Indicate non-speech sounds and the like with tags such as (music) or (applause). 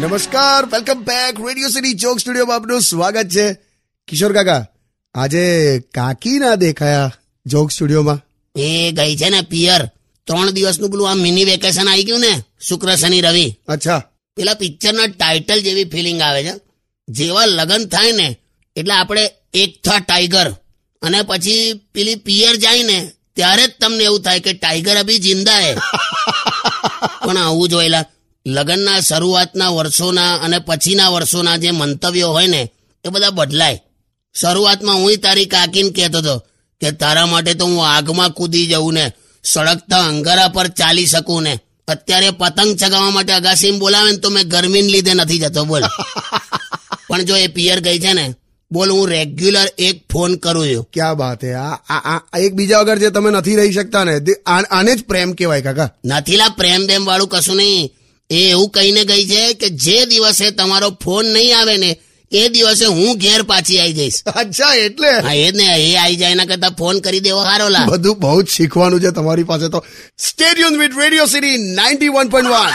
નમસ્કાર welcome back radio city joke સ્ટુડિયોમાં આપનું સ્વાગત છે. કિશોર કાકા આજે કાકી ના દેખાયા જોક સ્ટુડિયોમાં એ ગઈ છે ને પિયર. ત્રણ દિવસનું પેલું આ મિની વેકેશન આવી ગયું ને શુક્ર શનિ રવિ. અચ્છા. પેલા પિક્ચરના ટાઇટલ જેવી ફિલિંગ આવે છે. જેવા લગ્ન થાય ને એટલે આપણે એક થા ટાઈગર અને પછી પેલી પિયર જાય ને ત્યારે જ તમને એવું થાય કે ટાઈગર અભી જિંદા હે. (laughs) પણ આવું જોયેલા લગ્નના શરૂઆતના વર્ષોના અને પછીના વર્ષોના જે મંતવ્યો હોય ને એ બધા બદલાય. શરૂઆતમાં હું તારી કાકીને કહેતો હતો કે તારા માટે તો હું આગમાં કૂદી જઉં ને સળગતા અંગારા પર ચાલી શકું ને. અત્યારે પતંગ ચગાવવા માટે અગાસીમ બોલાવે ને તો મેં ગરમીને લીધે નથી જતો બોલ. (laughs) પણ જો એ પિયર ગઈ છે ને બોલ હું રેગ્યુલર એક ફોન કરું છું. ક્યાં બાત હે? આ એક બીજા વગર જે તમે નથી રહી શકતા ને આને જ પ્રેમ કહેવાય કાકા. નથીલા પ્રેમ બેમ વાળું કશું નહીં. એ એવું કહીને ગઈ છે કે જે દિવસે તમારો ફોન નહીં આવે ને એ દિવસે હું ઘેર પાછી આવી જઈશ. અચ્છા એટલે? હા એ ને એ આવી જાય એના કરતા ફોન કરી દેવો હારો લા. બધું બહુ જ શીખવાનું છે તમારી પાસે તો. Stadium with radio city ninety one point one